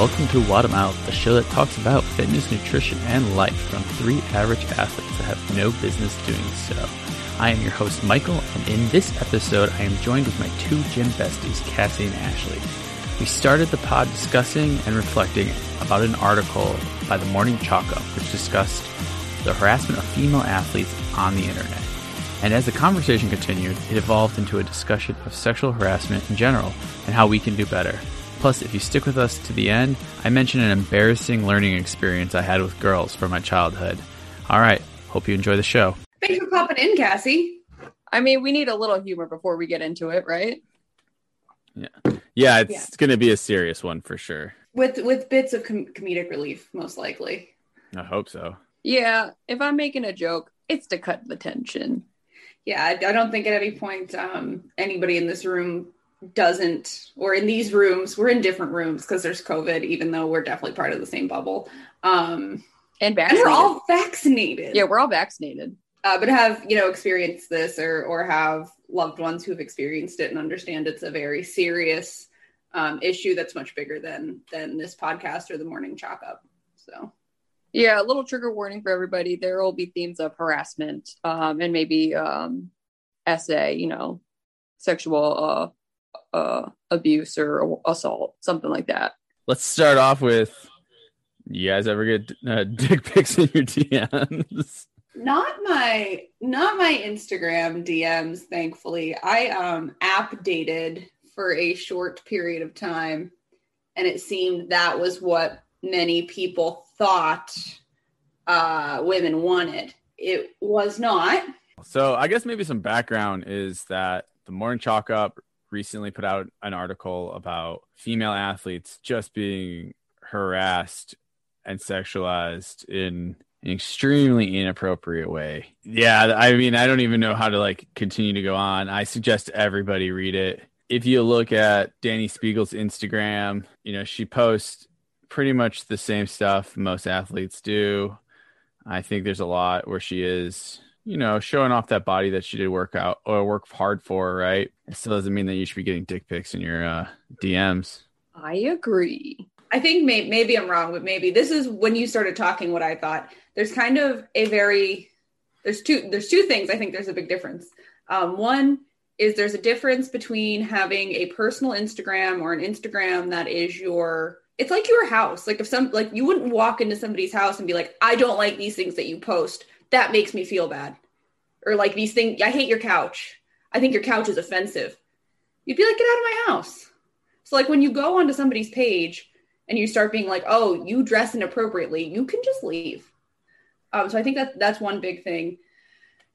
Welcome to Wadham Out, the show that talks about fitness, nutrition, and life from three average athletes that have no business doing so. I am your host, Michael, and in this episode, I am joined with my two gym besties, Cassie and Ashley. We started the pod discussing and reflecting about an article by the Morning Chalk Up, which discussed the harassment of female athletes on the internet. And as the conversation continued, it evolved into a discussion of sexual harassment in general and how we can do better. Plus, if you stick with us to the end, I mention an embarrassing learning experience I had with girls from my childhood. All right, hope you enjoy the show. Thanks for popping in, Cassie. I mean, we need a little humor before we get into it, right? Yeah, yeah, it's Yeah. going to be a serious one for sure. With with bits of com- comedic relief, most likely. I hope so. Yeah, if I'm making a joke, it's to cut the tension. Yeah, I, I don't think at any point um, anybody in this room doesn't, or in these rooms, we're in different rooms because there's COVID, even though we're definitely part of the same bubble. Um, And and we're all vaccinated. yeah, we're all vaccinated. uh, but have you know experienced this or or have loved ones who've experienced it and understand it's a very serious um, issue that's much bigger than than this podcast or the morning chalk up. So Yeah, a little trigger warning for everybody. There will be themes of harassment um, and maybe um, essay, you know, sexual uh, uh, abuse or assault, something like that. Let's start off with you guys ever get uh, dick pics in your DMs? not my not my Instagram DMs, thankfully. I um app dated for a short period of time, and it seemed that was what many people thought uh, women wanted. It was not. So I guess maybe some background is that the Morning Chalk Up recently put out an article about female athletes just being harassed and sexualized in an extremely inappropriate way. Yeah, I mean, I don't even know how to like continue to go on. I suggest everybody read it. If you look at Dani Speegle's Instagram, you know, she posts pretty much the same stuff most athletes do. I think there's a lot where she is, you know, showing off that body that she did work out or work hard for, right? It still doesn't mean that you should be getting dick pics in your uh, DMs. I agree. I think may- maybe I'm wrong, but maybe this is when you started talking. What I thought there's kind of a very there's two there's two things I think there's a big difference. Um, one is there's a difference between having a personal Instagram or an Instagram that is your it's like your house. Like if some like you wouldn't walk into somebody's house and be like, I don't like these things that you post. That makes me feel bad. Or like these things, I hate your couch. I think your couch is offensive. You'd be like, get out of my house. So like when you go onto somebody's page and you start being like, oh, you dress inappropriately, you can just leave. Um, so I think that that's one big thing.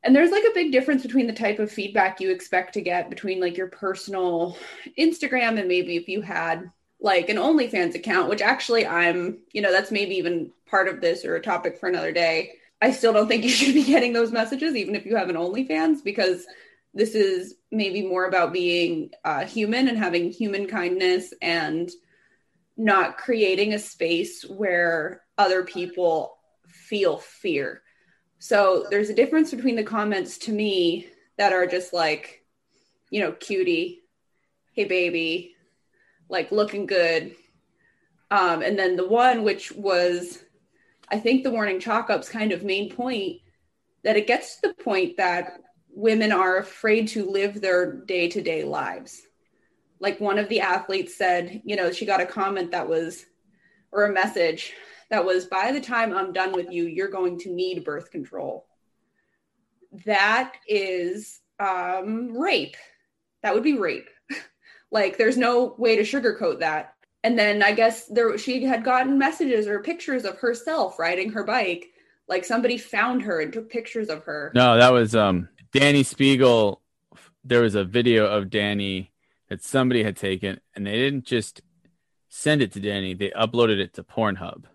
And there's like a big difference between the type of feedback you expect to get between like your personal Instagram and maybe if you had like an OnlyFans account, which actually I'm, you know, that's maybe even part of this or a topic for another day. I still don't think you should be getting those messages, even if you have an OnlyFans, because this is maybe more about being uh, human and having human kindness and not creating a space where other people feel fear. So there's a difference between the comments to me that are just like, you know, cutie, hey baby, like looking good. Um, and then the one which was, I think the morning chalk up's kind of main point that it gets to the point that women are afraid to live their day to day lives. Like one of the athletes said, you know, she got a comment that was, or a message that was, by the time I'm done with you, you're going to need birth control. That is um, rape. That would be rape. like there's no way to sugarcoat that. And then I guess there she had gotten messages or pictures of herself riding her bike. Like somebody found her and took pictures of her. No, that was um Dani Speegle. There was a video of Dani that somebody had taken, and they didn't just send it to Dani; they uploaded it to Pornhub.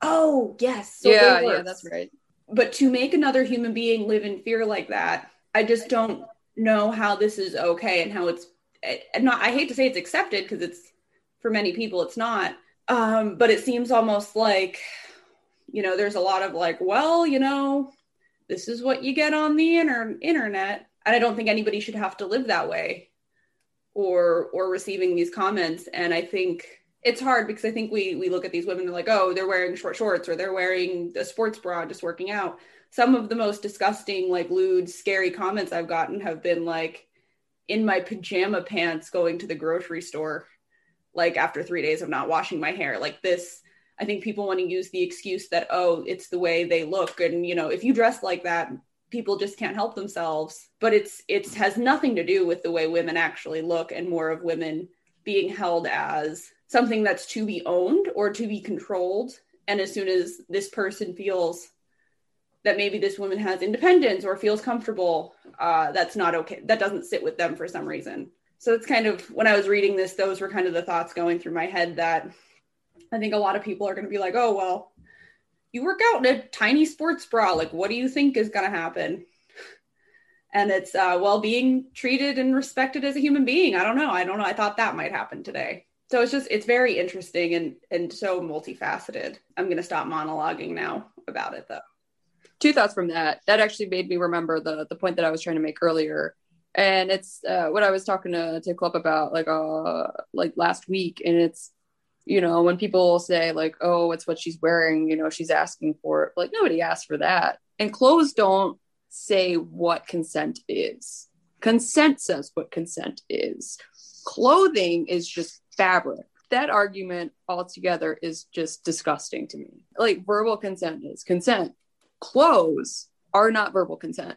Oh yes, so yeah, yeah, that's right. But to make another human being live in fear like that, I just don't know how this is okay and how it's and not. I hate to say it's accepted because it's for many people it's not. Um, but it seems almost like you know there's a lot of like, well, you know, this is what you get on the inter- internet, and I don't think anybody should have to live that way or or receiving these comments. And I think it's hard because I think we we look at these women and like, oh, they're wearing short shorts or they're wearing a sports bra just working out. Some of the most disgusting, like lewd, scary comments I've gotten have been like in my pajama pants going to the grocery store, like after three days of not washing my hair. Like this, I think people want to use the excuse that, oh, it's the way they look. And you know, if you dress like that, people just can't help themselves. But it's it's has nothing to do with the way women actually look and more of women being held as something that's to be owned or to be controlled. And as soon as this person feels that maybe this woman has independence or feels comfortable, uh, that's not okay. That doesn't sit with them for some reason. So it's kind of when I was reading this, those were kind of the thoughts going through my head that I think a lot of people are going to be like, oh, well, you work out in a tiny sports bra. Like, what do you think is going to happen? And it's, uh, well, being treated and respected as a human being. I don't know. I don't know. I thought that might happen today so it's just it's very interesting and and so multifaceted i'm going to stop monologuing now about it though two thoughts from that that actually made me remember the the point that i was trying to make earlier and it's uh, what i was talking to to club about like uh like last week and it's you know when people say like oh it's what she's wearing you know she's asking for it like nobody asked for that and clothes don't say what consent is consent says what consent is clothing is just fabric. That argument altogether is just disgusting to me. Like verbal consent is consent. Clothes are not verbal consent.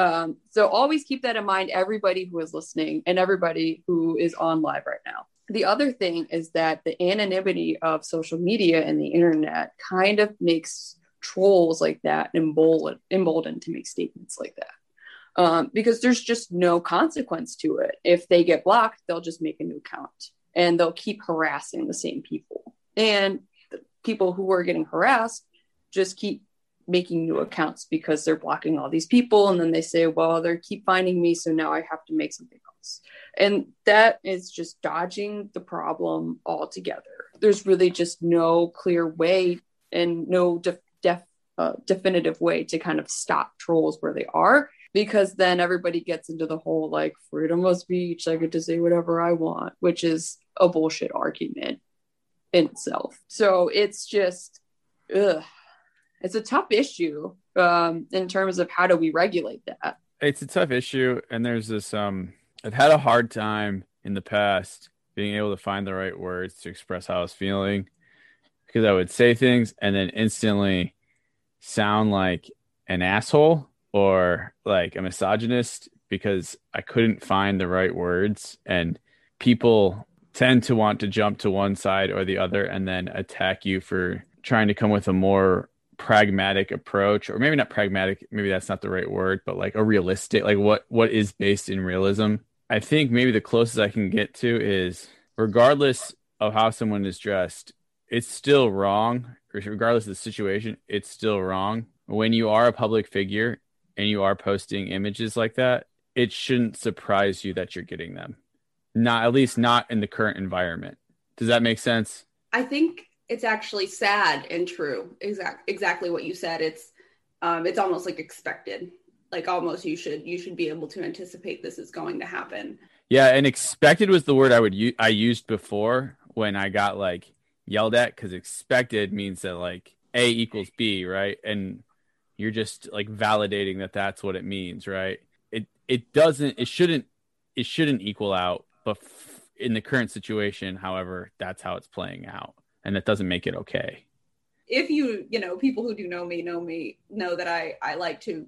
Um, so always keep that in mind, everybody who is listening and everybody who is on live right now. The other thing is that the anonymity of social media and the internet kind of makes trolls like that emboldened, emboldened to make statements like that. Um, because there's just no consequence to it. If they get blocked, they'll just make a new account and they'll keep harassing the same people. And the people who are getting harassed just keep making new accounts because they're blocking all these people. And then they say, well, they keep finding me. So now I have to make something else. And that is just dodging the problem altogether. There's really just no clear way and no def- def- uh, definitive way to kind of stop trolls where they are because then everybody gets into the whole like freedom of speech i get to say whatever i want which is a bullshit argument in itself so it's just ugh, it's a tough issue um, in terms of how do we regulate that it's a tough issue and there's this um i've had a hard time in the past being able to find the right words to express how i was feeling because i would say things and then instantly sound like an asshole or like a misogynist because I couldn't find the right words. And people tend to want to jump to one side or the other and then attack you for trying to come with a more pragmatic approach or maybe not pragmatic maybe that's not the right word but like a realistic like what what is based in realism i think maybe the closest i can get to is regardless of how someone is dressed it's still wrong regardless of the situation it's still wrong when you are a public figure and you are posting images like that, it shouldn't surprise you that you're getting them. Not at least not in the current environment. Does that make sense? I think it's actually sad and true. Exact exactly what you said. It's um it's almost like expected. Like almost you should you should be able to anticipate this is going to happen. Yeah, and expected was the word I would use I used before when I got like yelled at cuz expected means that like A equals B, right? And you're just like validating that that's what it means right it it doesn't it shouldn't it shouldn't equal out but f- in the current situation however that's how it's playing out and that doesn't make it okay. If you you know people who do know me know me know that i i like to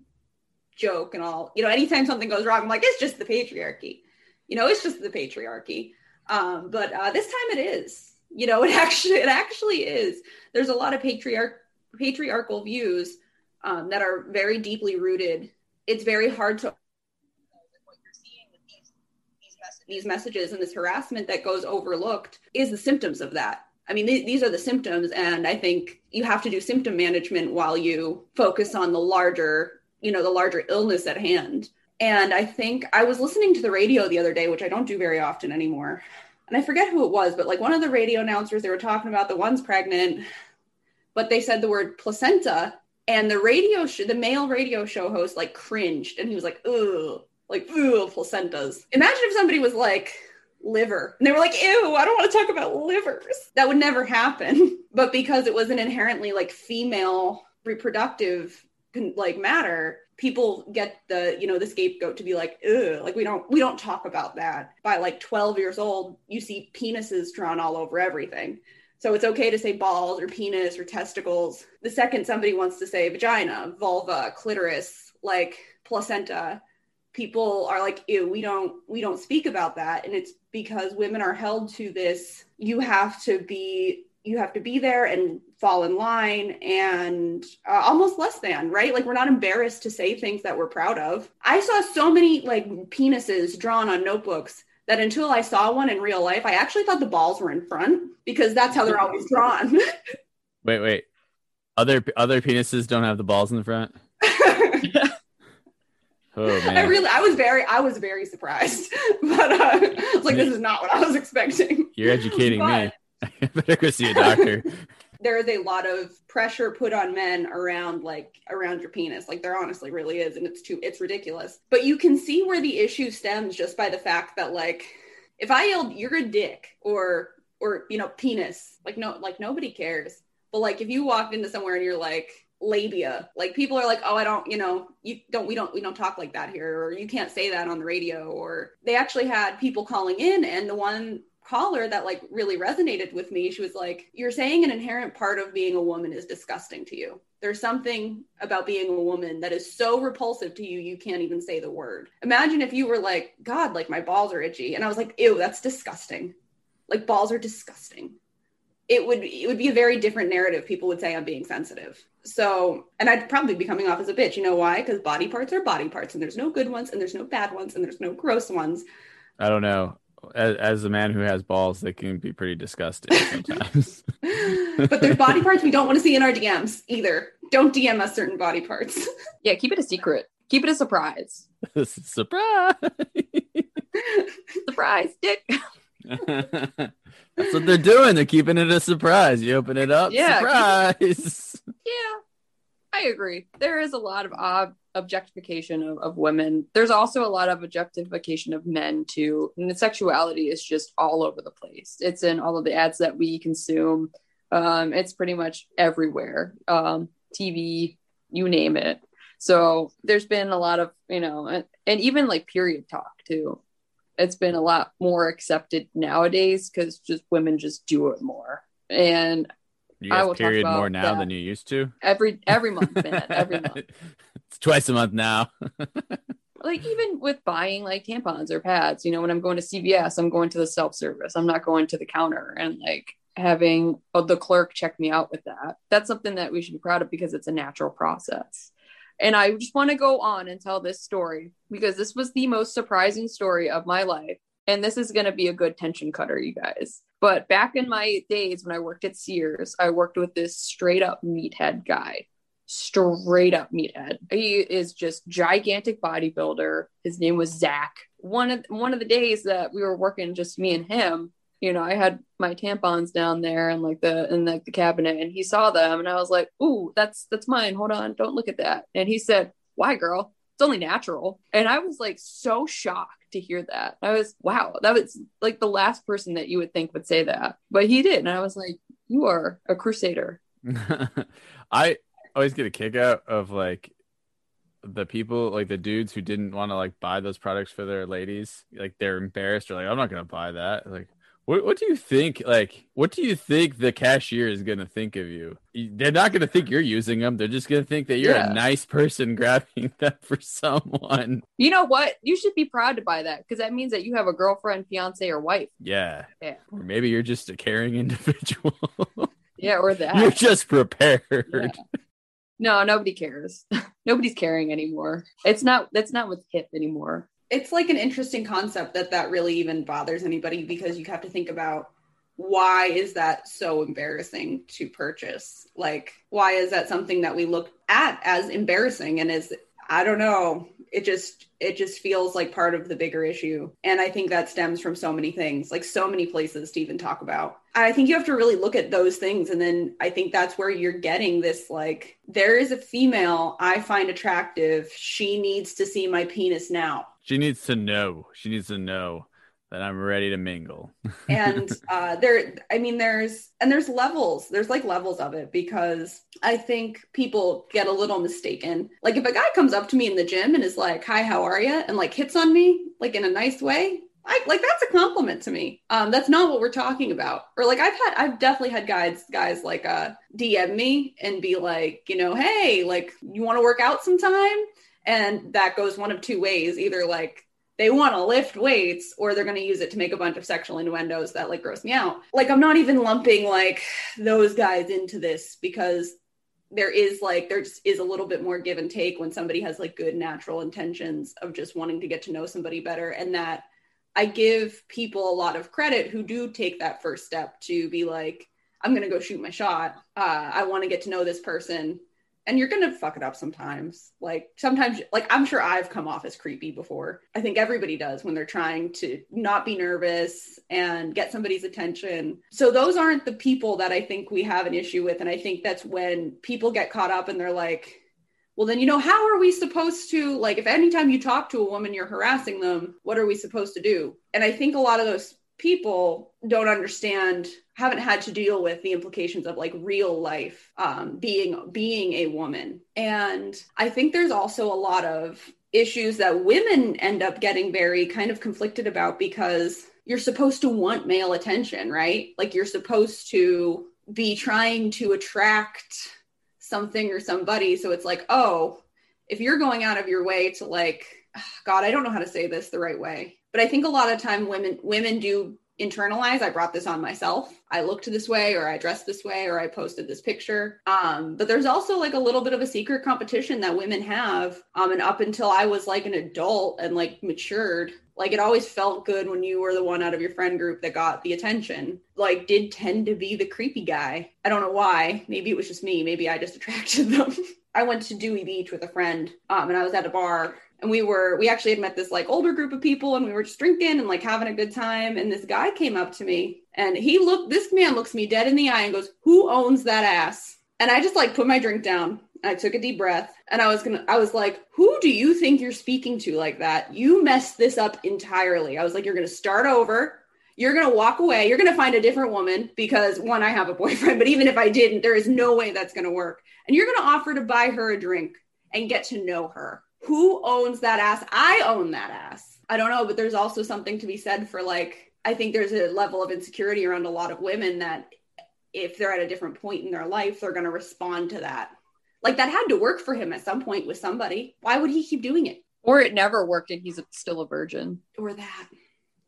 joke and all you know anytime something goes wrong i'm like it's just the patriarchy. You know it's just the patriarchy. Um but uh this time it is. You know it actually it actually is. There's a lot of patriarch patriarchal views um, that are very deeply rooted. It's very hard to what you're seeing with these these these messages and this harassment that goes overlooked is the symptoms of that. I mean, th- these are the symptoms, and I think you have to do symptom management while you focus on the larger, you know, the larger illness at hand. And I think I was listening to the radio the other day, which I don't do very often anymore. And I forget who it was, but like one of the radio announcers, they were talking about the one's pregnant, but they said the word placenta and the radio show, the male radio show host, like cringed, and he was like, "Ugh, like ugh, placentas." Imagine if somebody was like, liver. And they were like, ew, I don't want to talk about livers. That would never happen. But because it was an inherently like female reproductive like matter, people get the, you know, the scapegoat to be like, ew, like we don't we don't talk about that. By like 12 years old, you see penises drawn all over everything. So it's okay to say balls or penis or testicles. The second somebody wants to say vagina, vulva, clitoris, like placenta, people are like ew we don't we don't speak about that and it's because women are held to this you have to be you have to be there and fall in line and uh, almost less than right? Like we're not embarrassed to say things that we're proud of. I saw so many like penises drawn on notebooks that until i saw one in real life i actually thought the balls were in front because that's how they're always drawn. Wait wait. Other other penises don't have the balls in the front Oh man. I really I was very I was very surprised. but uh I was like this is not what I was expecting. You're educating but, me. I better go see a doctor. there is a lot of pressure put on men around like around your penis. Like there honestly really is and it's too it's ridiculous. But you can see where the issue stems just by the fact that like if I yelled you're a dick or or you know penis, like no like nobody cares. But like if you walked into somewhere and you're like labia. Like people are like oh i don't you know you don't we don't we don't talk like that here or you can't say that on the radio or they actually had people calling in and the one caller that like really resonated with me she was like you're saying an inherent part of being a woman is disgusting to you. There's something about being a woman that is so repulsive to you you can't even say the word. Imagine if you were like god like my balls are itchy. And i was like ew that's disgusting. Like balls are disgusting it would it would be a very different narrative people would say i'm being sensitive. So and i'd probably be coming off as a bitch. You know why? Because body parts are body parts and there's no good ones and there's no bad ones and there's no gross ones. I don't know. As, as a man who has balls they can be pretty disgusting sometimes. But there's body parts we don't want to see in our dms either. Don't dm us certain body parts. Yeah keep it a secret. Keep it a surprise. Surprise! Surprise dick That's what they're doing. They're keeping it a surprise. You open it up, yeah, surprise. Yeah, I agree. There is a lot of ob- objectification of, of women. There's also a lot of objectification of men too. And the sexuality is just all over the place. It's in all of the ads that we consume. Um, it's pretty much everywhere. Um, TV, you name it. So there's been a lot of, you know, and, and even like period talk too it's been a lot more accepted nowadays because just women just do it more. And you I will period more now than you used to. Every every month, man, every month. it's twice a month now. like even with buying like tampons or pads, you know, when I'm going to CVS, I'm going to the self service. I'm not going to the counter and like having oh, the clerk check me out with that. That's something that we should be proud of because it's a natural process. And I just want to go on and tell this story because this was the most surprising story of my life. And this is going to be a good tension cutter, you guys. But back in my days when I worked at Sears, I worked with this straight up meathead guy. Straight up meathead. He is just gigantic bodybuilder. His name was Zach. One of one of the days that we were working, just me and him, you know, I had my tampons down there and like the in like the cabinet and he saw them and I was like, "Ooh, that's that's mine. Hold on, don't look at that." And he said, "Why, girl? It's only natural." And I was like so shocked to hear that. I was, "Wow, that was like the last person that you would think would say that." But he did, and I was like, "You are a crusader." I always get a kick out of like the people like the dudes who didn't want to like buy those products for their ladies like they're embarrassed or like i'm not gonna buy that like what, what do you think? Like, what do you think the cashier is going to think of you? They're not going to think you're using them. They're just going to think that you're yeah. a nice person grabbing them for someone. You know what? You should be proud to buy that because that means that you have a girlfriend, fiance, or wife. Yeah. Yeah. Or maybe you're just a caring individual. yeah, or that. You're just prepared. Yeah. No, nobody cares. Nobody's caring anymore. It's not. That's not what's hip anymore it's like an interesting concept that that really even bothers anybody because you have to think about why is that so embarrassing to purchase? Like why is that something that we look at as embarrassing? And is i don't know. It just it just feels like part of the bigger issue. And i think that stems from so many things like so many places to even talk about. I think you have to really look at those things. And then i think that's where you're getting this like there is a female i find attractive. She needs to see my penis now she needs to know she needs to know that I'm ready to mingle. and uh, there, I mean, there's and there's levels. There's like levels of it because I think people get a little mistaken. Like if a guy comes up to me in the gym and is like, "Hi, how are you?" and like hits on me like in a nice way, I like that's a compliment to me. Um, that's not what we're talking about. Or like I've had, I've definitely had guys, guys like uh DM me and be like, you know, hey, like you want to work out sometime, and that goes one of two ways. Either like they want to lift weights or they're going to use it to make a bunch of sexual innuendos that like gross me out. Like I'm not even lumping like those guys into this because there is like there just is a little bit more give and take when somebody has like good natural intentions of just wanting to get to know somebody better and that I give people a lot of credit who do take that first step to be like, I'm going to go shoot my shot. Uh, I want to get to know this person. And you're to fuck it up sometimes. Like, sometimes, like, I'm sure I've come off as creepy before. I think everybody does when they're trying to not be nervous and get somebody's attention. So, those aren't the people that I think we have an issue with. And I think that's when people get caught up and they're like, well then you know how are we supposed to like if anytime you talk to a woman you're harassing them what are we supposed to do and i think a lot of those people don't understand haven't had to deal with the implications of like real life um, being being a woman and i think there's also a lot of issues that women end up getting very kind of conflicted about because you're supposed to want male attention right like you're supposed to be trying to attract something or somebody. So it's like, oh, if you're going out of your way to like, God, I don't know how to say this the right way, but I think a lot of time women women do internalize i brought this on myself. I looked this way or i dressed this way or i posted this picture. Um, but there's also like a little bit of a secret competition that women have um, and up until i was like an adult and like matured like it always felt good when you were the one out of your friend group that got the attention. Like did tend to be the creepy guy. I don't know why. Maybe it was just me. Maybe i just attracted them. I went to dewey beach with a friend um, and i was at a bar and we were we actually had met this like older group of people and we were just drinking and like having a good time and this guy came up to me and he looked this man looks me dead in the eye and goes who owns that ass and i just like put my drink down I took a deep breath and I was gonna, I was like, who do you think you're speaking to like that? You messed this up entirely. I was like, you're gonna start over. You're gonna walk away. You're gonna find a different woman because one, I have a boyfriend, but even if I didn't, there is no way that's gonna work. And you're gonna offer to buy her a drink and get to know her who owns that ass? I own that ass. I don't know, but there's also something to be said for like, I think there's a level of insecurity around a lot of women that if they're at a different point in their life, they're going to respond to that. Like that had to work for him at some point with somebody. Why would he keep doing it? Or it never worked and he's still a virgin. Or that.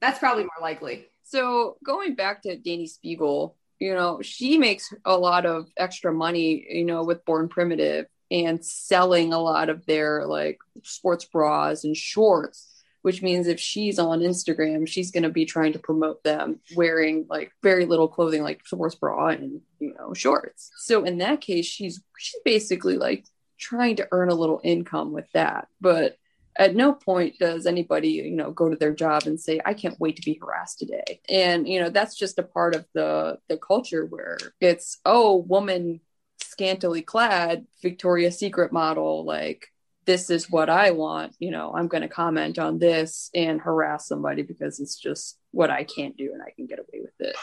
That's probably more likely. So going back to Dani Speegle, you know, she makes a lot of extra money, you know, with Born Primitive and selling a lot of their like sports bras and shorts which means if she's on Instagram, she's going to be trying to promote them wearing like very little clothing, like sports bra and you know shorts. So in that case, she's she's basically like trying to earn a little income with that. But at no point does anybody you know go to their job and say i can't wait to be harassed today and you know that's just a part of the the culture where it's oh woman scantily clad Victoria's Secret model, like this is what I want, you know, I'm going to comment on this and harass somebody because it's just what I can't do and I can get away with it.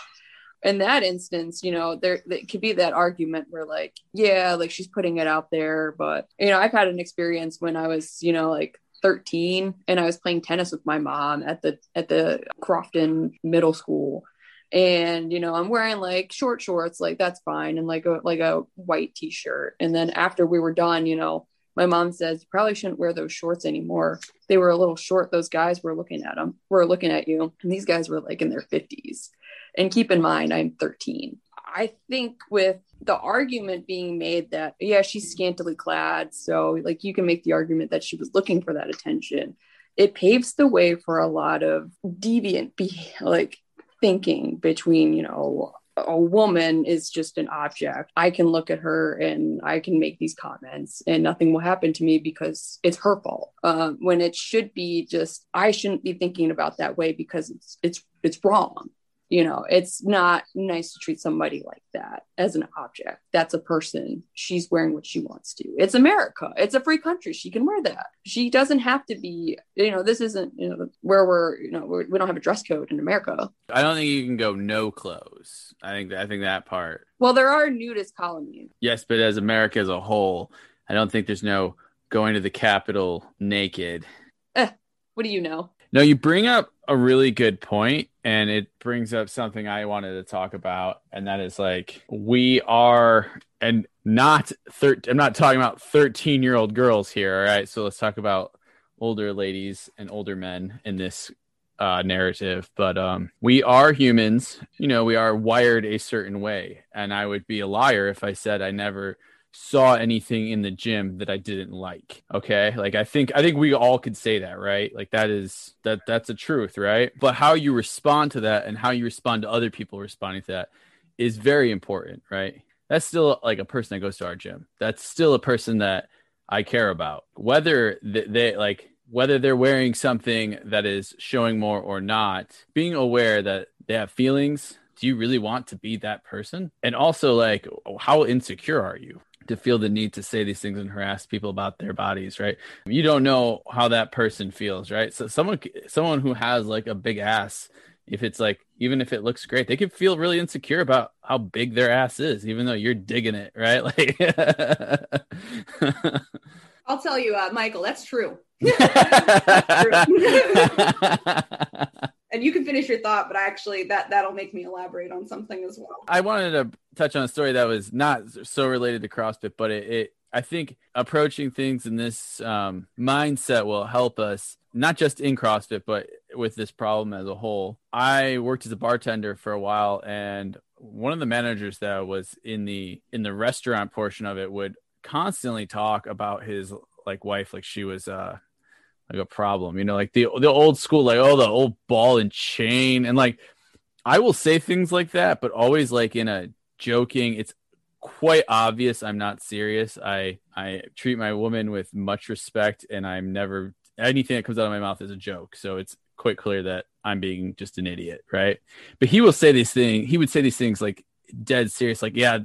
In that instance, you know, there, it could be that argument where, like, yeah, like she's putting it out there. But, you know, I've had an experience when I was, you know, like 13 and I was playing tennis with my mom at the at the Crofton Middle School and you know i'm wearing like short shorts like that's fine and like a like a white t-shirt. And then after we were done you know my mom says you probably shouldn't wear those shorts anymore. They were a little short those guys were looking at them were looking at you and these guys were like in their 50s and keep in mind i'm 13 i think with the argument being made that yeah she's scantily clad so like you can make the argument that she was looking for that attention. It paves the way for a lot of deviant be like thinking between, you know, a woman is just an object. I can look at her and I can make these comments and nothing will happen to me because it's her fault. Um, when it should be just, I shouldn't be thinking about that way because it's, it's, it's wrong. You know it's not nice to treat somebody like that as an object. That's a person. She's wearing what she wants to. It's america. It's a free country. She can wear that. She doesn't have to be you know this isn't you know where we're you know we're, we don't have a dress code in america. I don't think you can go no clothes. I think I think that part. well there are nudist colonies. Yes, but as America as a whole, I don't think there's no going to the Capitol naked. Eh, what do you know? No, you bring up a really good point, and it brings up something I wanted to talk about, and that is like we are, and not thir- I'm not talking about 13 year old girls here. All right, so let's talk about older ladies and older men in this uh, narrative. But um, we are humans, you know, we are wired a certain way, and I would be a liar if I said I never saw anything in the gym that I didn't like. Okay? Like I think I think we all could say that, right? Like that is that that's a truth, right? But how you respond to that and how you respond to other people responding to that is very important, right? That's still like a person that goes to our gym. That's still a person that I care about. Whether th- they like whether they're wearing something that is showing more or not, being aware that they have feelings. Do you really want to be that person? And also, like, how insecure are you? To feel the need to say these things and harass people about their bodies right? You don't know how that person feels right? So someone someone who has like a big ass if it's like even if it looks great they could feel really insecure about how big their ass is even though you're digging it right? Like I'll tell you, uh, Michael, that's true. And you can finish your thought, but actually, that that'll make me elaborate on something as well. I wanted to touch on a story that was not so related to CrossFit, but it, it I think approaching things in this um, mindset will help us not just in CrossFit, but with this problem as a whole. I worked as a bartender for a while, and one of the managers that was in the in the restaurant portion of it would constantly talk about his like wife, like she was uh like a problem, you know, like the the old school, like oh the old ball and chain, and like I will say things like that, but always like in a joking. It's quite obvious I'm not serious. I I treat my woman with much respect, and I'm never anything that comes out of my mouth is a joke. So it's quite clear that I'm being just an idiot, right? But he will say these things. He would say these things like dead serious, like yeah,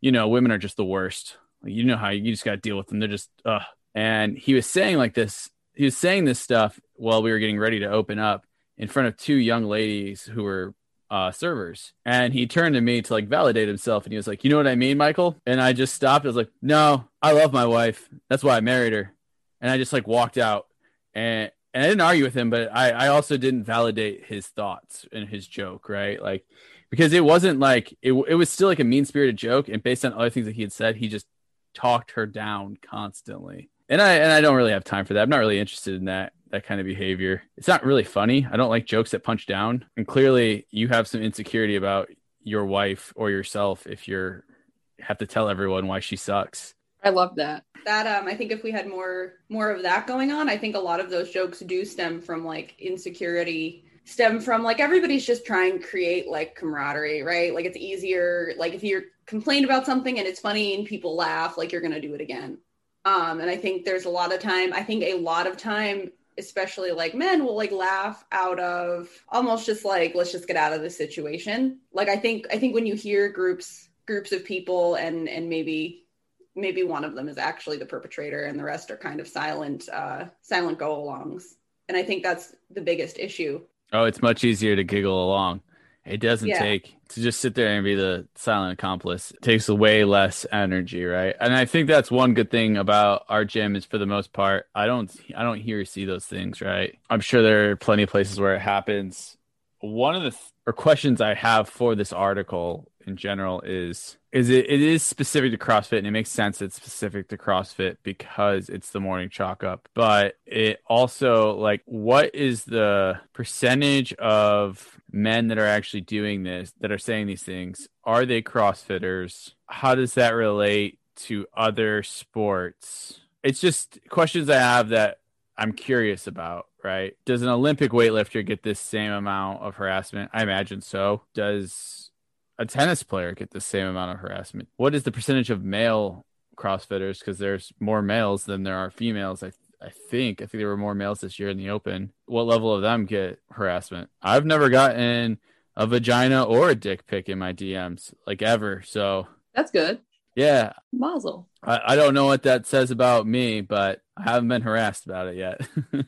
you know, women are just the worst. Like, you know how you just got to deal with them. They're just uh. And he was saying like this. He was saying this stuff while we were getting ready to open up in front of two young ladies who were uh, servers. And he turned to me to like validate himself. And he was like, You know what I mean, Michael? And I just stopped. I was like, No, I love my wife. That's why I married her. And I just like walked out. And, and I didn't argue with him, but I, I also didn't validate his thoughts and his joke, right? Like, because it wasn't like it, it was still like a mean spirited joke. And based on other things that he had said, he just talked her down constantly. And I and I don't really have time for that. I'm not really interested in that that kind of behavior. It's not really funny. I don't like jokes that punch down. And clearly you have some insecurity about your wife or yourself if you're have to tell everyone why she sucks. I love that. That um, I think if we had more more of that going on, I think a lot of those jokes do stem from like insecurity stem from like everybody's just trying to create like camaraderie, right? Like it's easier like if you're complain about something and it's funny and people laugh, like you're gonna do it again. Um, and I think there's a lot of time. I think a lot of time, especially like men, will like laugh out of almost just like let's just get out of this situation. Like I think I think when you hear groups groups of people and and maybe maybe one of them is actually the perpetrator and the rest are kind of silent uh, silent go alongs. And I think that's the biggest issue. Oh, it's much easier to giggle along. It doesn't Yeah. take to just sit there and be the silent accomplice. It takes way less energy, right? And I think that's one good thing about our gym is for the most part, I don't I don't hear or see those things, right? I'm sure there are plenty of places where it happens. One of the th- or questions I have for this article in general is is it it is specific to CrossFit and it makes sense it's specific to CrossFit because it's the morning chalk up. But it also like what is the percentage of men that are actually doing this that are saying these things? Are they CrossFitters? How does that relate to other sports? It's just questions I have that I'm curious about, right? Does an Olympic weightlifter get this same amount of harassment? I imagine so. Does a tennis player get the same amount of harassment? What is the percentage of male CrossFitters? Because there's more males than there are females. I I think I think there were more males this year in the Open. What level of them get harassment? I've never gotten a vagina or a dick pic in my DMs like ever. So That's good. yeah, Mazel. I, I don't know what that says about me, but I haven't been harassed about it yet.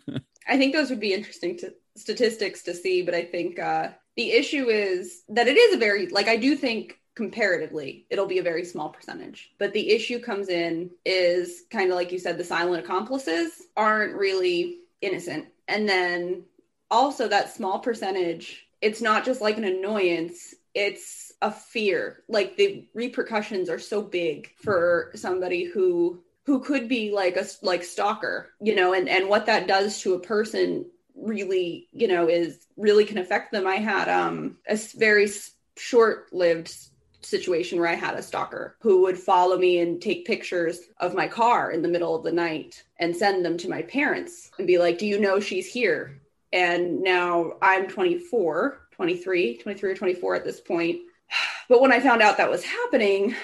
I think those would be interesting to, statistics to see, but I think uh, the issue is that it is a very like I do think comparatively it'll be a very small percentage but the issue comes in is kind of like you said the silent accomplices aren't really innocent. And then also that small percentage it's not just like an annoyance it's a fear. Like the repercussions are so big for somebody who who could be like a like stalker you know and and what that does to a person really you know is really can affect them i had um a very short lived situation where I had a stalker who would follow me and take pictures of my car in the middle of the night and send them to my parents and be like, Do you know she's here? And now I'm 24, 23, 23 or 24 at this point. But when I found out that was happening,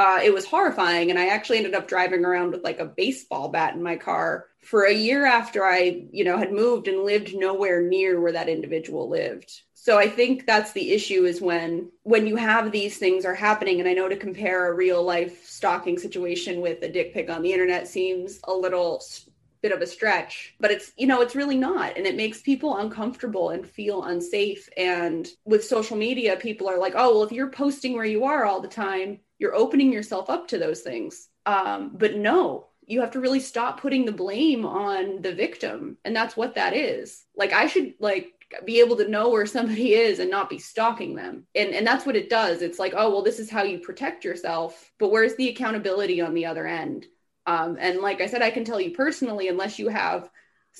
uh, it was horrifying. And I actually ended up driving around with like a baseball bat in my car for a year after I, you know, had moved and lived nowhere near where that individual lived. So i think that's the issue is when when you have these things are happening. And i know to compare a real life stalking situation with a dick pic on the internet seems a little bit of a stretch but it's you know it's really not. And it makes people uncomfortable and feel unsafe. And with social media people are like oh well if you're posting where you are all the time you're opening yourself up to those things um, but no you have to really stop putting the blame on the victim and that's what that is like i should like be able to know where somebody is and not be stalking them. And and that's what it does. It's like, oh well, this is how you protect yourself, but where's the accountability on the other end? Um, and like I said, I can tell you personally, unless you have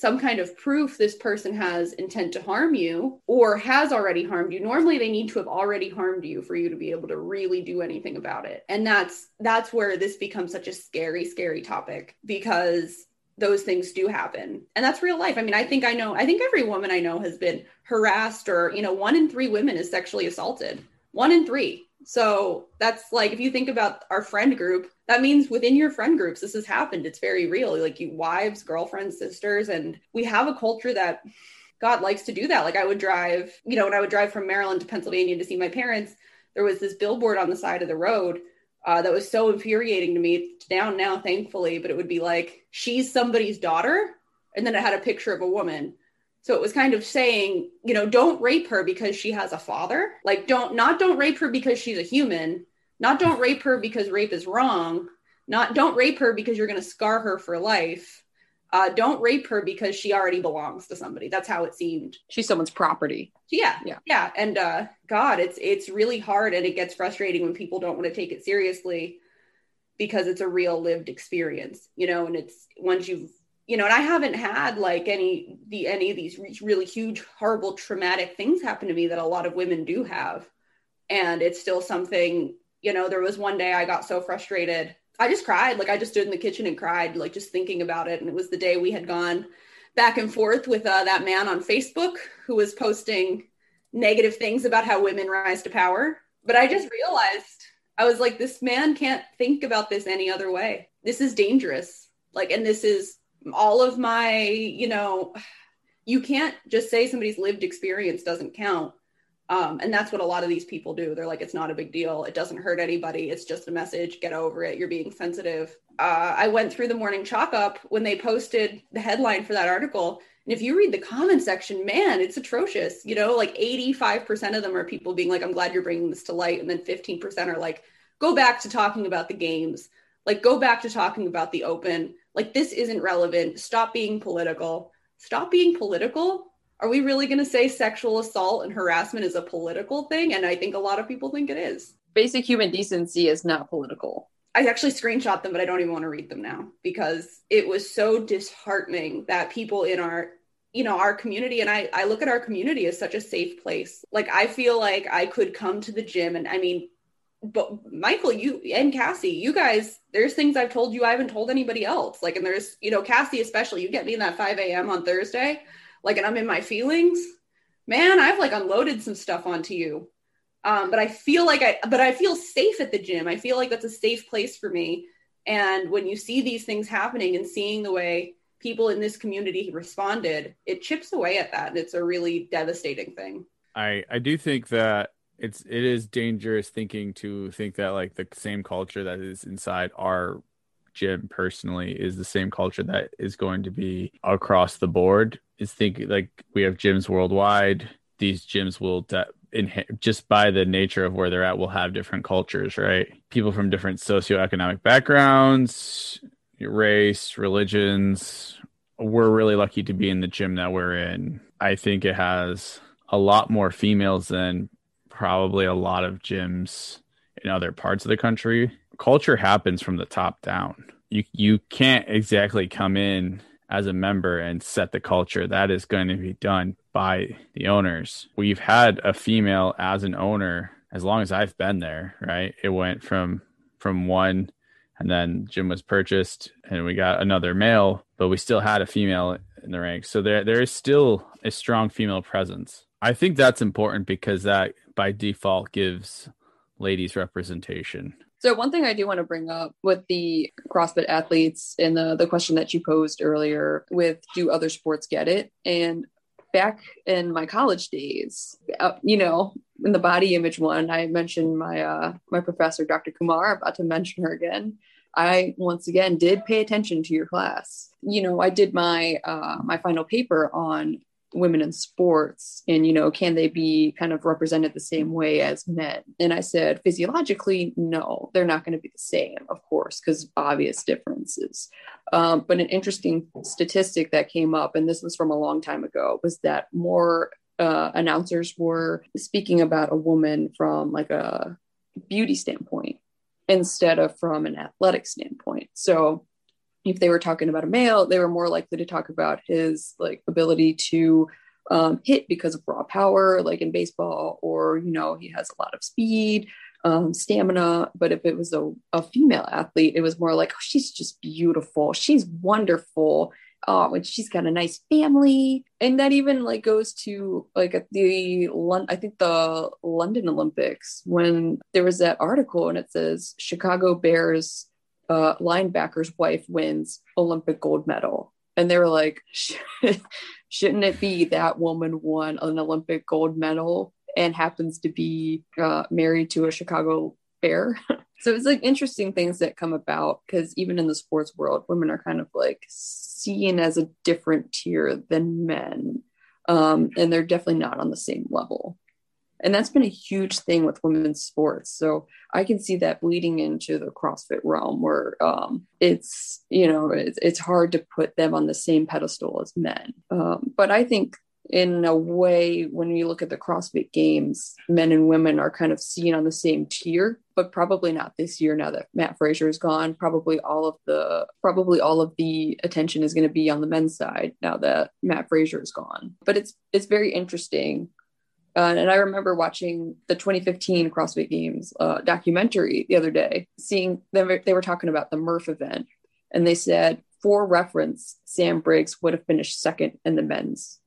some kind of proof this person has intent to harm you or has already harmed you. Normally they need to have already harmed you for you to be able to really do anything about it. And that's that's where this becomes such a scary scary topic because those things do happen. And that's real life. I mean i think i know i think every woman i know has been harassed or you know one in three women is sexually assaulted. One in three so that's like if you think about our friend group that means within your friend groups this has happened it's very real like you wives girlfriends sisters and we have a culture that god likes to do that like i would drive you know when i would drive from maryland to pennsylvania to see my parents there was this billboard on the side of the road uh, that was so infuriating to me. It's down now, thankfully, but it would be like, she's somebody's daughter. And then it had a picture of a woman. So it was kind of saying, you know, don't rape her because she has a father. Like, don't, not don't rape her because she's a human. Not don't rape her because rape is wrong. Not don't rape her because you're going to scar her for life uh, don't rape her because she already belongs to somebody. That's how it seemed. She's someone's property. Yeah, yeah, yeah. And uh, God, it's it's really hard, and it gets frustrating when people don't want to take it seriously because it's a real lived experience, you know. And it's once you've you know, and I haven't had like any the any of these really huge, horrible, traumatic things happen to me that a lot of women do have, and it's still something. You know, there was one day I got so frustrated I just cried. Like I just stood in the kitchen and cried, like just thinking about it. And it was the day we had gone back and forth with uh, that man on Facebook who was posting negative things about how women rise to power. But I just realized I was like, this man can't think about this any other way. This is dangerous. Like, and this is all of my, you know, you can't just say somebody's lived experience doesn't count um, and that's what a lot of these people do. They're like, it's not a big deal. It doesn't hurt anybody. It's just a message. Get over it. You're being sensitive. Uh, I went through the morning chalk up when they posted the headline for that article. And if you read the comment section, man, it's atrocious. You know, like 85% of them are people being like, I'm glad you're bringing this to light. And then 15% are like, go back to talking about the games. Like, go back to talking about the open. Like, this isn't relevant. Stop being political. Stop being political are we really going to say sexual assault and harassment is a political thing? And I think a lot of people think it is. Basic human decency is not political. I actually screenshot them, but I don't even want to read them now because it was so disheartening that people in our you know our community and I, I look at our community as such a safe place like i feel like i could come to the gym and i mean but michael you and cassie you guys there's things i've told you i haven't told anybody else like and there's you know cassie especially you get me in that 5 a.m on thursday like and I'm in my feelings, man, I've like unloaded some stuff onto you. Um, but I feel like I but I feel safe at the gym. I feel like that's a safe place for me. And when you see these things happening and seeing the way people in this community responded, it chips away at that. And it's a really devastating thing. I I do think that it's it is dangerous thinking to think that like the same culture that is inside our gym personally is the same culture that is going to be across the board. Is think like we have gyms worldwide. These gyms will de- in, just by the nature of where they're at will have different cultures, right? People from different socioeconomic backgrounds, race, religions. We're really lucky to be in the gym that we're in. I think it has a lot more females than probably a lot of gyms in other parts of the country. Culture happens from the top down. You you can't exactly come in as a member and set the culture. That is going to be done by the owners. We've had a female as an owner as long as I've been there, right? It went from from one and then gym was purchased and we got another male, but we still had a female in the ranks. So there there is still a strong female presence. I think that's important because that by default gives ladies representation. So one thing I do want to bring up with the CrossFit athletes and the the question that you posed earlier with do other sports get it? And back in my college days, uh, you know, in the body image one, I mentioned my uh, my professor, Dr. Kumar. About to mention her again. I once again did pay attention to your class. You know, I did my uh, my final paper on women in sports and you know can they be kind of represented the same way as men and i said physiologically no they're not going to be the same of course because obvious differences um, but an interesting statistic that came up and this was from a long time ago was that more uh, announcers were speaking about a woman from like a beauty standpoint instead of from an athletic standpoint. So if they were talking about a male, they were more likely to talk about his like ability to um, hit because of raw power, like in baseball, or you know he has a lot of speed, um, stamina. But if it was a, a female athlete, it was more like, oh, she's just beautiful, she's wonderful, oh, and she's got a nice family. And that even like goes to like at the London, I think the London Olympics when there was that article and it says Chicago Bears uh, linebacker's wife wins Olympic gold medal. And they were like, shouldn't it be that woman won an Olympic gold medal and happens to be uh, married to a Chicago Bear? so it's like interesting things that come about because even in the sports world, women are kind of like seen as a different tier than men. Um, and they're definitely not on the same level. And that's been a huge thing with women's sports. So I can see that bleeding into the CrossFit realm where um, it's, you know, it's, it's hard to put them on the same pedestal as men. Um, but I think in a way, when you look at the CrossFit games, men and women are kind of seen on the same tier, but probably not this year now that Matt Fraser is gone. Probably all of the probably all of the attention is going to be on the men's side now that Matt Fraser is gone. But it's it's very interesting. Uh, and I remember watching the 2015 CrossFit Games uh, documentary the other day, seeing them. They were talking about the Murph event, and they said, for reference, Sam Briggs would have finished second in the men's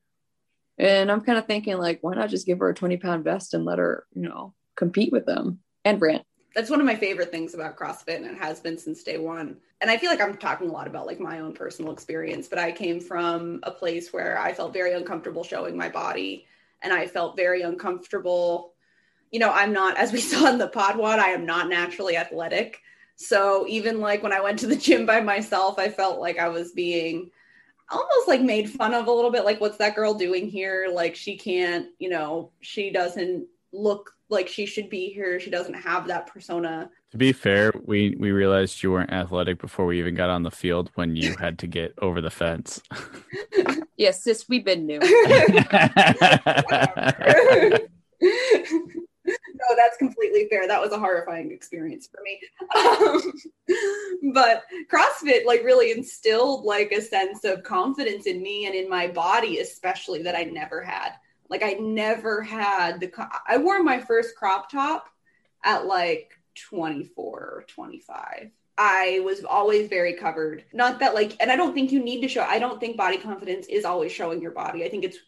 and I'm kind of thinking, like, why not just give her a 20 pound vest and let her, you know, compete with them and Brant? That's one of my favorite things about CrossFit, and it has been since day one. And I feel like I'm talking a lot about like my own personal experience, but I came from a place where I felt very uncomfortable showing my body, and I felt very uncomfortable. You know, I'm not, as we saw in the PodWOD, I am not naturally athletic. So even like when I went to the gym by myself, I felt like I was being almost like made fun of a little bit like what's that girl doing here like she can't you know she doesn't look like she should be here she doesn't have that persona to be fair we we realized you weren't athletic before we even got on the field when you had to get over the fence yes sis we've been new no, that's completely fair. That was a horrifying experience for me. Um, but CrossFit like really instilled like a sense of confidence in me and in my body, especially that I never had. Like I never had the. I wore my first crop top at like 24 or 25. I was always very covered. Not that like, and I don't think you need to show. I don't think body confidence is always showing your body. I think it's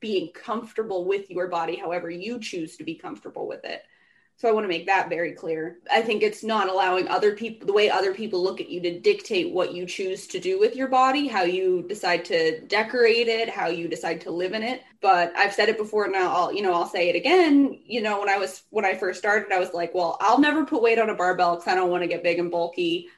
being comfortable with your body however you choose to be comfortable with it So I want to make that very clear. I think it's not allowing other people, the way other people look at you, to dictate what you choose to do with your body, how you decide to decorate it, how you decide to live in it. But I've said it before, now I'll, you know, I'll say it again. You know, when I was when I first started, I was like, well, I'll never put weight on a barbell because I don't want to get big and bulky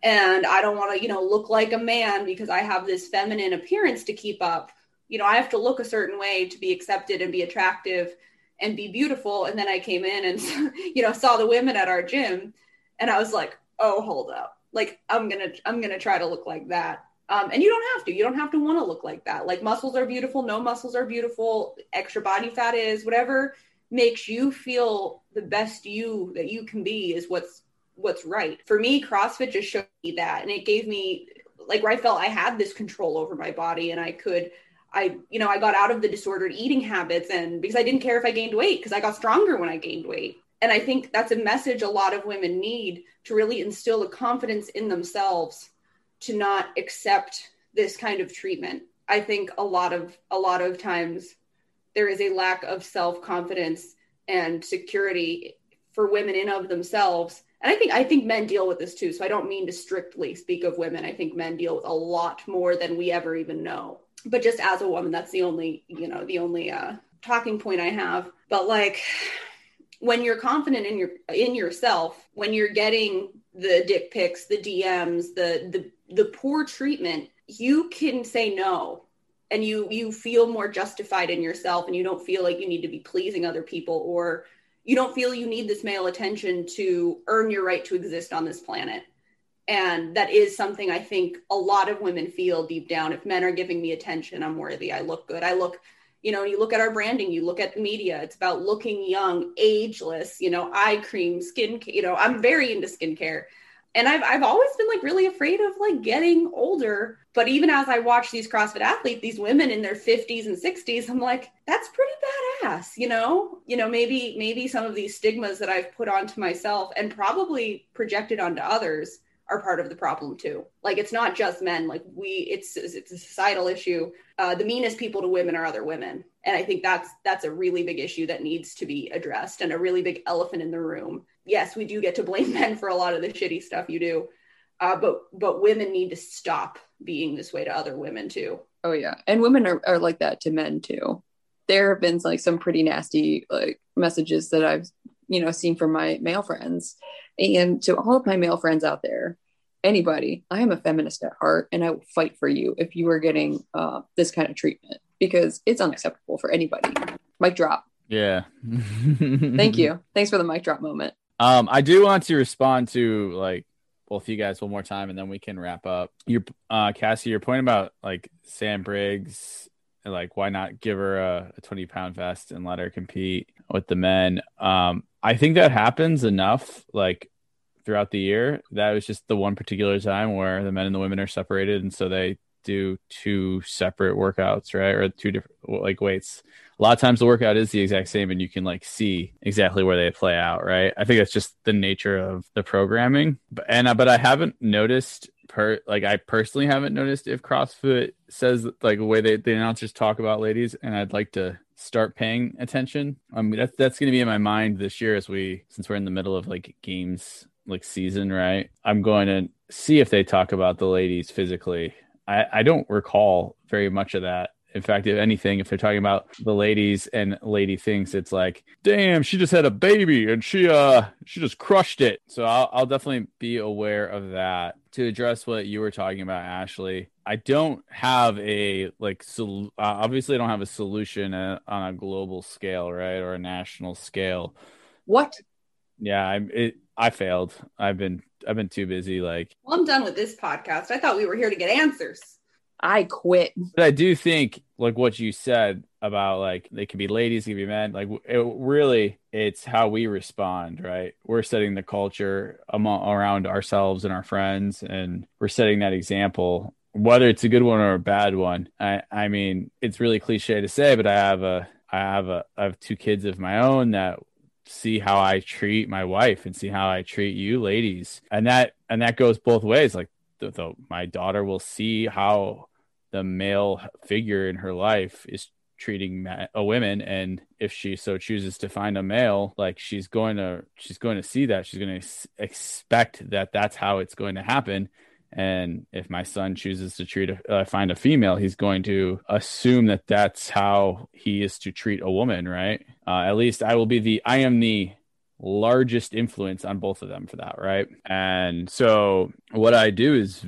and I don't want to, you know, look like a man because I have this feminine appearance to keep up. You know, I have to look a certain way to be accepted and be attractive and be beautiful. And then I came in and, you know, saw the women at our gym and I was like, oh, hold up. Like, I'm going to, I'm going to try to look like that. Um, and you don't have to, you don't have to want to look like that. Like muscles are beautiful. No muscles are beautiful. Extra body fat is whatever makes you feel the best you that you can be is what's, what's right. For me, CrossFit just showed me that. And it gave me like where I felt I had this control over my body and I could, I, you know, I got out of the disordered eating habits and because I didn't care if I gained weight because I got stronger when I gained weight. And I think that's a message a lot of women need to really instill a confidence in themselves to not accept this kind of treatment. I think a lot of a lot of times there is a lack of self-confidence and security for women in of themselves. And I think I think men deal with this too. So I don't mean to strictly speak of women. I think men deal with a lot more than we ever even know but just as a woman that's the only you know the only uh talking point i have. But like when you're confident in your in yourself when you're getting the dick pics the dms the the the poor treatment you can say no. And you you feel more justified in yourself and you don't feel like you need to be pleasing other people or you don't feel you need this male attention to earn your right to exist on this planet and that is something i think a lot of women feel deep down. If men are giving me attention i'm worthy. I look good. I look you know you look at our branding you look at the media. It's about looking young ageless you know eye cream skin you know i'm very into skincare. And I've, I've always been like really afraid of like getting older. But even as i watch these crossfit athletes these women in their 50s and 60s i'm like that's pretty badass you know? You know maybe maybe some of these stigmas that i've put onto myself and probably projected onto others are part of the problem too. Like it's not just men. Like we, it's it's a societal issue. Uh, the meanest people to women are other women, and I think that's that's a really big issue that needs to be addressed and a really big elephant in the room. Yes, we do get to blame men for a lot of the shitty stuff you do, uh, but but women need to stop being this way to other women too. Oh yeah, and women are, are like that to men too. There have been like some pretty nasty like messages that I've you know seen from my male friends and to all of my male friends out there anybody, I am a feminist at heart and I will fight for you if you are getting uh, this kind of treatment because it's unacceptable for anybody. Mic drop. Yeah. Thank you. Thanks for the mic drop moment. Um, I do want to respond to like both you guys one more time and then we can wrap up. Your uh Cassie, your point about like Sam Briggs like why not give her a, a 20 pound vest and let her compete with the men um i think that happens enough like throughout the year. That was just the one particular time where the men and the women are separated, and so they do two separate workouts, right? Or two different like weights. A lot of times the workout is the exact same, and you can like see exactly where they play out, right? I think that's just the nature of the programming. But and but I haven't noticed per like I personally haven't noticed if CrossFit says like the way they the announcers talk about ladies, and I'd like to start paying attention. I mean that's that's going to be in my mind this year as we since we're in the middle of like games like season, right? I'm going to see if they talk about the ladies physically. I, I don't recall very much of that. In fact, if anything, if they're talking about the ladies and lady things, it's like, damn, she just had a baby and she uh she just crushed it. So I'll I'll definitely be aware of that. To address what you were talking about, Ashley, I don't have a like sol- uh, obviously I don't have a solution uh, on a global scale, right, or a national scale. What? Yeah, I'm it I failed. I've been I've been too busy. Like, well, I'm done with this podcast. I thought we were here to get answers. I quit. But I do think, like what you said about like they can be ladies, they can be men. Like, it really, it's how we respond, right? We're setting the culture among, around ourselves and our friends, and we're setting that example. Whether it's a good one or a bad one, I, I mean, it's really cliche to say, but I have a, I have a, I have two kids of my own that see how I treat my wife and see how I treat you ladies. And that and that goes both ways. Like the, the, my daughter will see how the male figure in her life is treating ma- a women and if she so chooses to find a male like she's going to she's going to see that she's going to expect that that's how it's going to happen and if my son chooses to treat a, uh, find a female he's going to assume that that's how he is to treat a woman right? Uh, at least i will be the i am the largest influence on both of them for that right? And so what i do is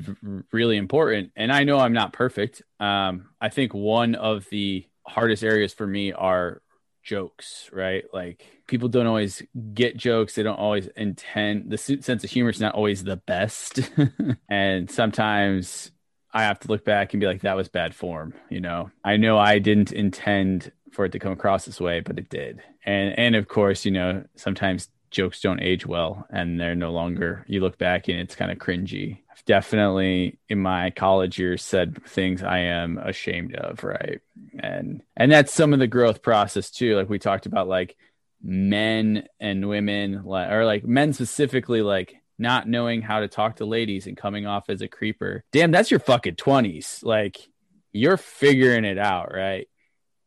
really important. And i know i'm not perfect. Um, i think one of the hardest areas for me are jokes right like people don't always get jokes they don't always intend the sense of humor is not always the best and sometimes i have to look back and be like that was bad form you know i know i didn't intend for it to come across this way, but it did. And and of course, you know, sometimes jokes don't age well and they're no longer you look back and it's kind of cringy. I've definitely in my college years said things I am ashamed of, right? And and that's some of the growth process too. Like we talked about like men and women or like men specifically like not knowing how to talk to ladies and coming off as a creeper. Damn, that's your fucking 20s. Like you're figuring it out, right?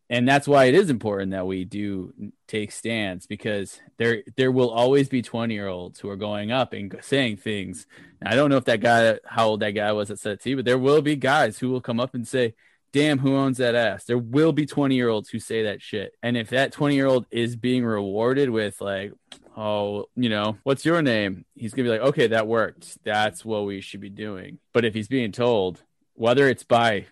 And that's why it is important that we do take stands because there there will always be 20 year olds who are going up and saying things. I don't know if that guy how old that guy was at set t but there will be guys who will come up and say damn who owns that ass? There will be 20 year olds who say that shit. And if that 20 year old is being rewarded with like oh you know what's your name? He's gonna be like okay that worked that's what we should be doing. But if he's being told whether it's by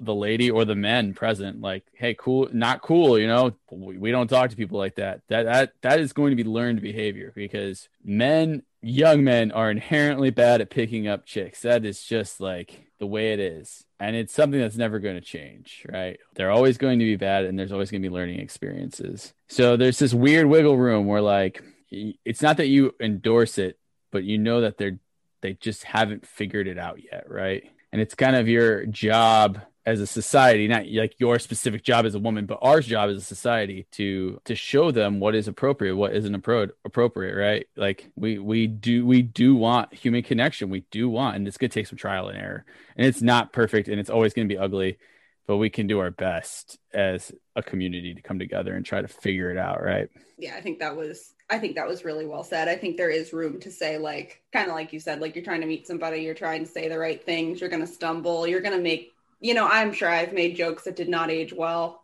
the lady or the men present like hey cool not cool you know we, don't talk to people like that. That that that is going to be learned behavior because men young men are inherently bad at picking up chicks. That is just like the way it is. And it's something that's never going to change right? They're always going to be bad and there's always going to be learning experiences. So there's this weird wiggle room where like it's not that you endorse it but you know that they're they just haven't figured it out yet right? And it's kind of your job as a society not like your specific job as a woman but our job as a society to to show them what is appropriate what isn't appro- appropriate right? Like we we do we do want human connection. We do want and it's going to take some trial and error. And it's not perfect and it's always going to be ugly but we can do our best as a community to come together and try to figure it out right? Yeah i think that was I think that was really well said. I think there is room to say, like, kind of like you said, like you're trying to meet somebody, you're trying to say the right things, you're going to stumble, you're going to make you know, I'm sure I've made jokes that did not age well.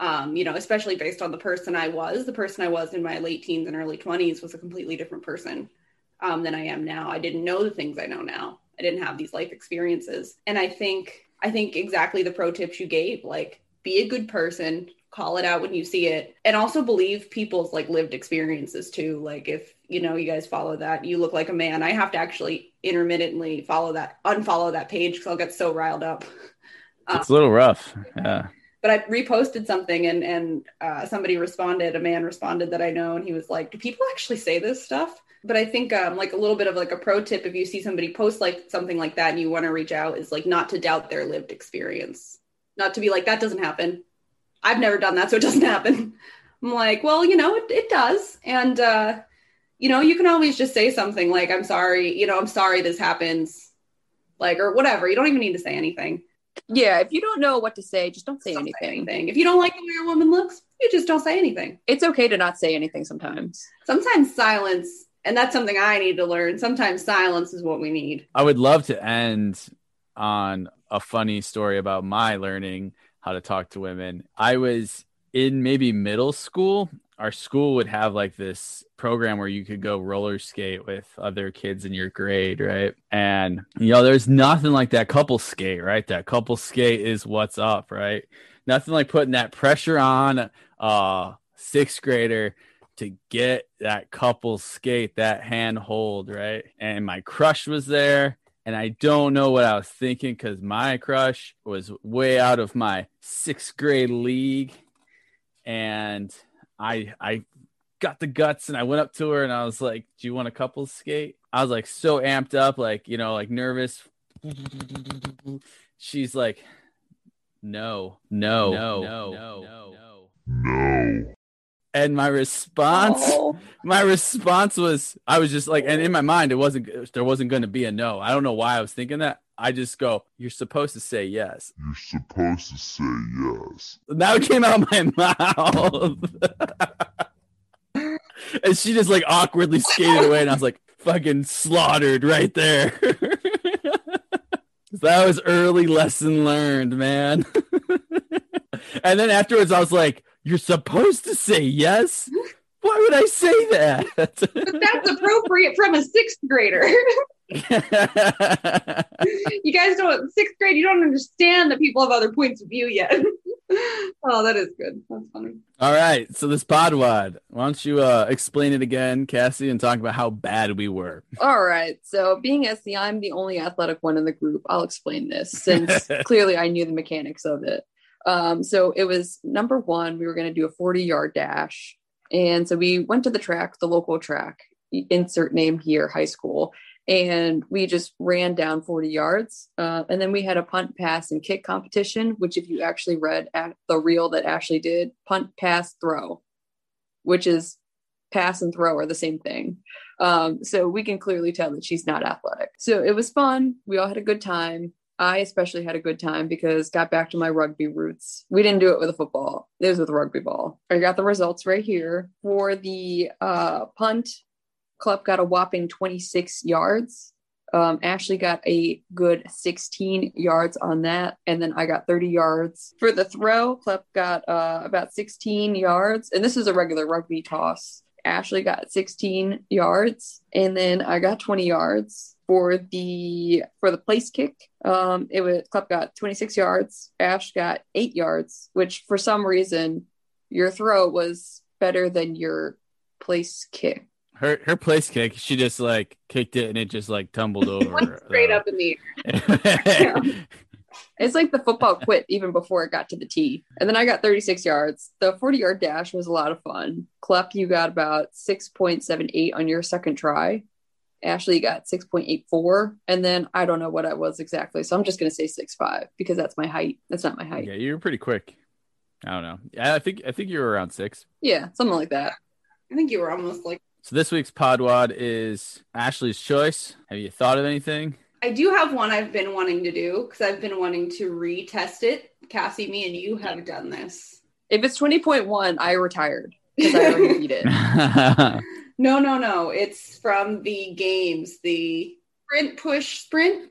Um, you know, especially based on the person I was. The person I was in my late teens and early 20s was a completely different person um, than I am now. I didn't know the things I know now. I didn't have these life experiences. And I think, I think exactly the pro tips you gave, like be a good person, call it out when you see it, and also believe people's like lived experiences too. Like if, you know, you guys follow that, you look like a man. I have to actually intermittently follow that, unfollow that page because I'll get so riled up. It's a little rough. Yeah. But I reposted something and and uh, somebody responded. A man responded that I know, and he was like, "Do people actually say this stuff?" But I think um, like a little bit of like a pro tip if you see somebody post like something like that and you want to reach out is like not to doubt their lived experience, not to be like that doesn't happen. I've never done that, so it doesn't happen. I'm like, well, you know, it, it does, and uh, you know, you can always just say something like, "I'm sorry," you know, "I'm sorry this happens," like or whatever. You don't even need to say anything yeah, if you don't know what to say, just don't say, don't anything. say anything. If you don't like the way a woman looks, you just don't say anything. It's okay to not say anything sometimes. Sometimes silence, and that's something I need to learn. Sometimes silence is what we need. I would love to end on a funny story about my learning how to talk to women. I was in maybe middle school our school would have like this program where you could go roller skate with other kids in your grade, right? And you know, there's nothing like that couple skate, right? That couple skate is what's up, right? Nothing like putting that pressure on a sixth grader to get that couple skate, that hand hold, right? And my crush was there. And I don't know what I was thinking because my crush was way out of my sixth grade league. And I I got the guts and I went up to her and I was like, "Do you want a couple skate?" I was like so amped up, like you know, like nervous. She's like, "No, no, no, no, no, no, no." And my response, oh. my response was, I was just like, and in my mind, it wasn't, there wasn't going to be a no. I don't know why I was thinking that. I just go, "You're supposed to say yes." You're supposed to say yes. Now it came out of my mouth. and she just like awkwardly skated away, and I was like, fucking slaughtered right there. that was early lesson learned, man. and then afterwards, I was like, You're supposed to say yes? Why would I say that? But that's appropriate from a sixth grader. you guys don't sixth grade, you don't understand that people have other points of view yet. oh, that is good. That's funny. All right. So this PodWOD, why don't you uh, explain it again, Cassie, and talk about how bad we were? All right. So being SC, I'm the only athletic one in the group. I'll explain this since clearly I knew the mechanics of it. Um, so it was number one, we were going to do a 40 yard dash. And so we went to the track, the local track, insert name here, high school. And we just ran down 40 yards. Uh, and then we had a punt, pass, and kick competition, which, if you actually read the reel that Ashley did, punt, pass, throw, which is pass and throw are the same thing. Um, so we can clearly tell that she's not athletic. So it was fun. We all had a good time. I especially had a good time because got back to my rugby roots. We didn't do it with a football. It was with a rugby ball. I got the results right here. For the uh, punt, Club got a whopping 26 yards. Um, Ashley got a good 16 yards on that. And then I got 30 yards. For the throw, Club got uh, about 16 yards. And this is a regular rugby toss. Ashley got 16 yards. And then I got 20 yards for the for the place kick um it was club got 26 yards ash got eight yards which for some reason your throw was better than your place kick her her place kick she just like kicked it and it just like tumbled over straight uh, up in the air it's like the football quit even before it got to the tee and then i got 36 yards the 40 yard dash was a lot of fun Klepp, you got about 6.78 on your second try Ashley got 6.84. And then I don't know what I was exactly. So I'm just going to say 6'5 because that's my height. That's not my height. Yeah, you were pretty quick. I don't know. I think I think you were around six. Yeah, something like that. I think you were almost like. So this week's PodWOD is Ashley's choice. Have you thought of anything? I do have one I've been wanting to do because I've been wanting to retest it. Cassie, me, and you have done this. If it's 20.1, I retired because I already beat it. No, no, no. It's from the games, the sprint push sprint.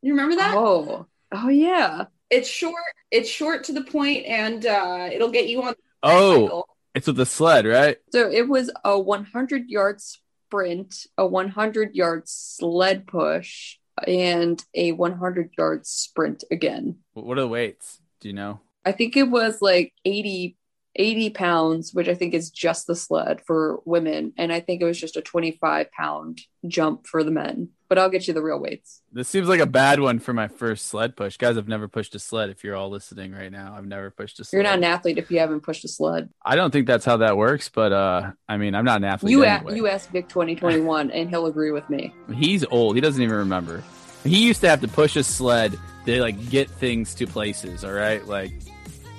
You remember that? Oh, oh yeah. It's short. It's short to the point, and uh, it'll get you on. Oh, cycle. It's with the sled, right? So it was a 100 yard sprint, a 100 yard sled push, and a 100 yard sprint again. What are the weights? Do you know? I think it was like 80 80 pounds, which I think is just the sled for women. And I think it was just a 25 pound jump for the men. But I'll get you the real weights. This seems like a bad one for my first sled push. Guys, I've never pushed a sled. If you're all listening right now, I've never pushed a sled. You're not an athlete if you haven't pushed a sled. I don't think that's how that works, but uh I mean, I'm not an athlete. You, anyway. you ask Vic 2021 and he'll agree with me. He's old. He doesn't even remember. He used to have to push a sled to like get things to places, all right? Like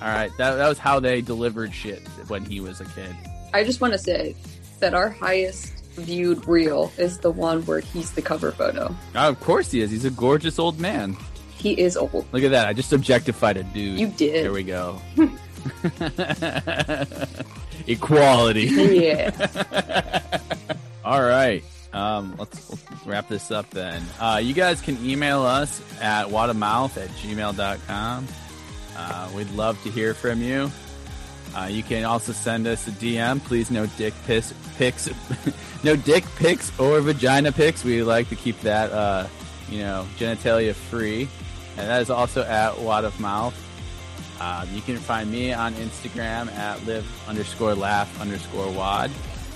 all right, that, that was how they delivered shit when he was a kid. I just want to say that our highest viewed reel is the one where he's the cover photo. Oh, of course he is. He's a gorgeous old man. He is old. Look at that. I just objectified a dude. You did. There we go. Equality. Yeah. All right. Um, let's, let's, wrap this up then. Uh, you guys can email us at whatamouth at gmail.com. Uh, we'd love to hear from you. Uh, you can also send us a DM. Please, no dick pics, pics, no dick pics or vagina pics. We like to keep that, uh, you know, genitalia free. And that is also at Wad of Mouth. Um, you can find me on Instagram at live underscore laugh underscore wad.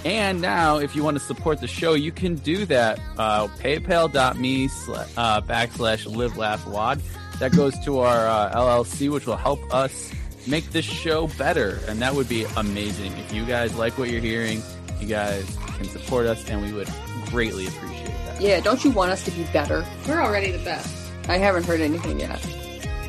And now, if you want to support the show, you can do that. Uh, PayPal.me sl- uh, backslash live laugh wad that goes to our uh, LLC, which will help us make this show better. And that would be amazing. If you guys like what you're hearing, you guys can support us, and we would greatly appreciate that. Yeah, don't you want us to be better? We're already the best. I haven't heard anything yet.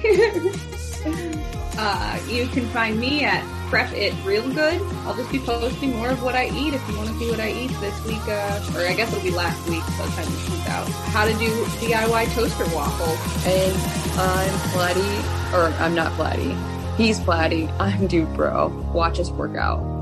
uh, you can find me at prep it real good. I'll just be posting more of what I eat if you want to see what I eat this week, uh, or I guess it'll be last week by the time this comes out. How to do DIY toaster waffles. And I'm Flatty, or I'm not Flatty. He's Flatty. I'm Dude Bro. Watch us work out.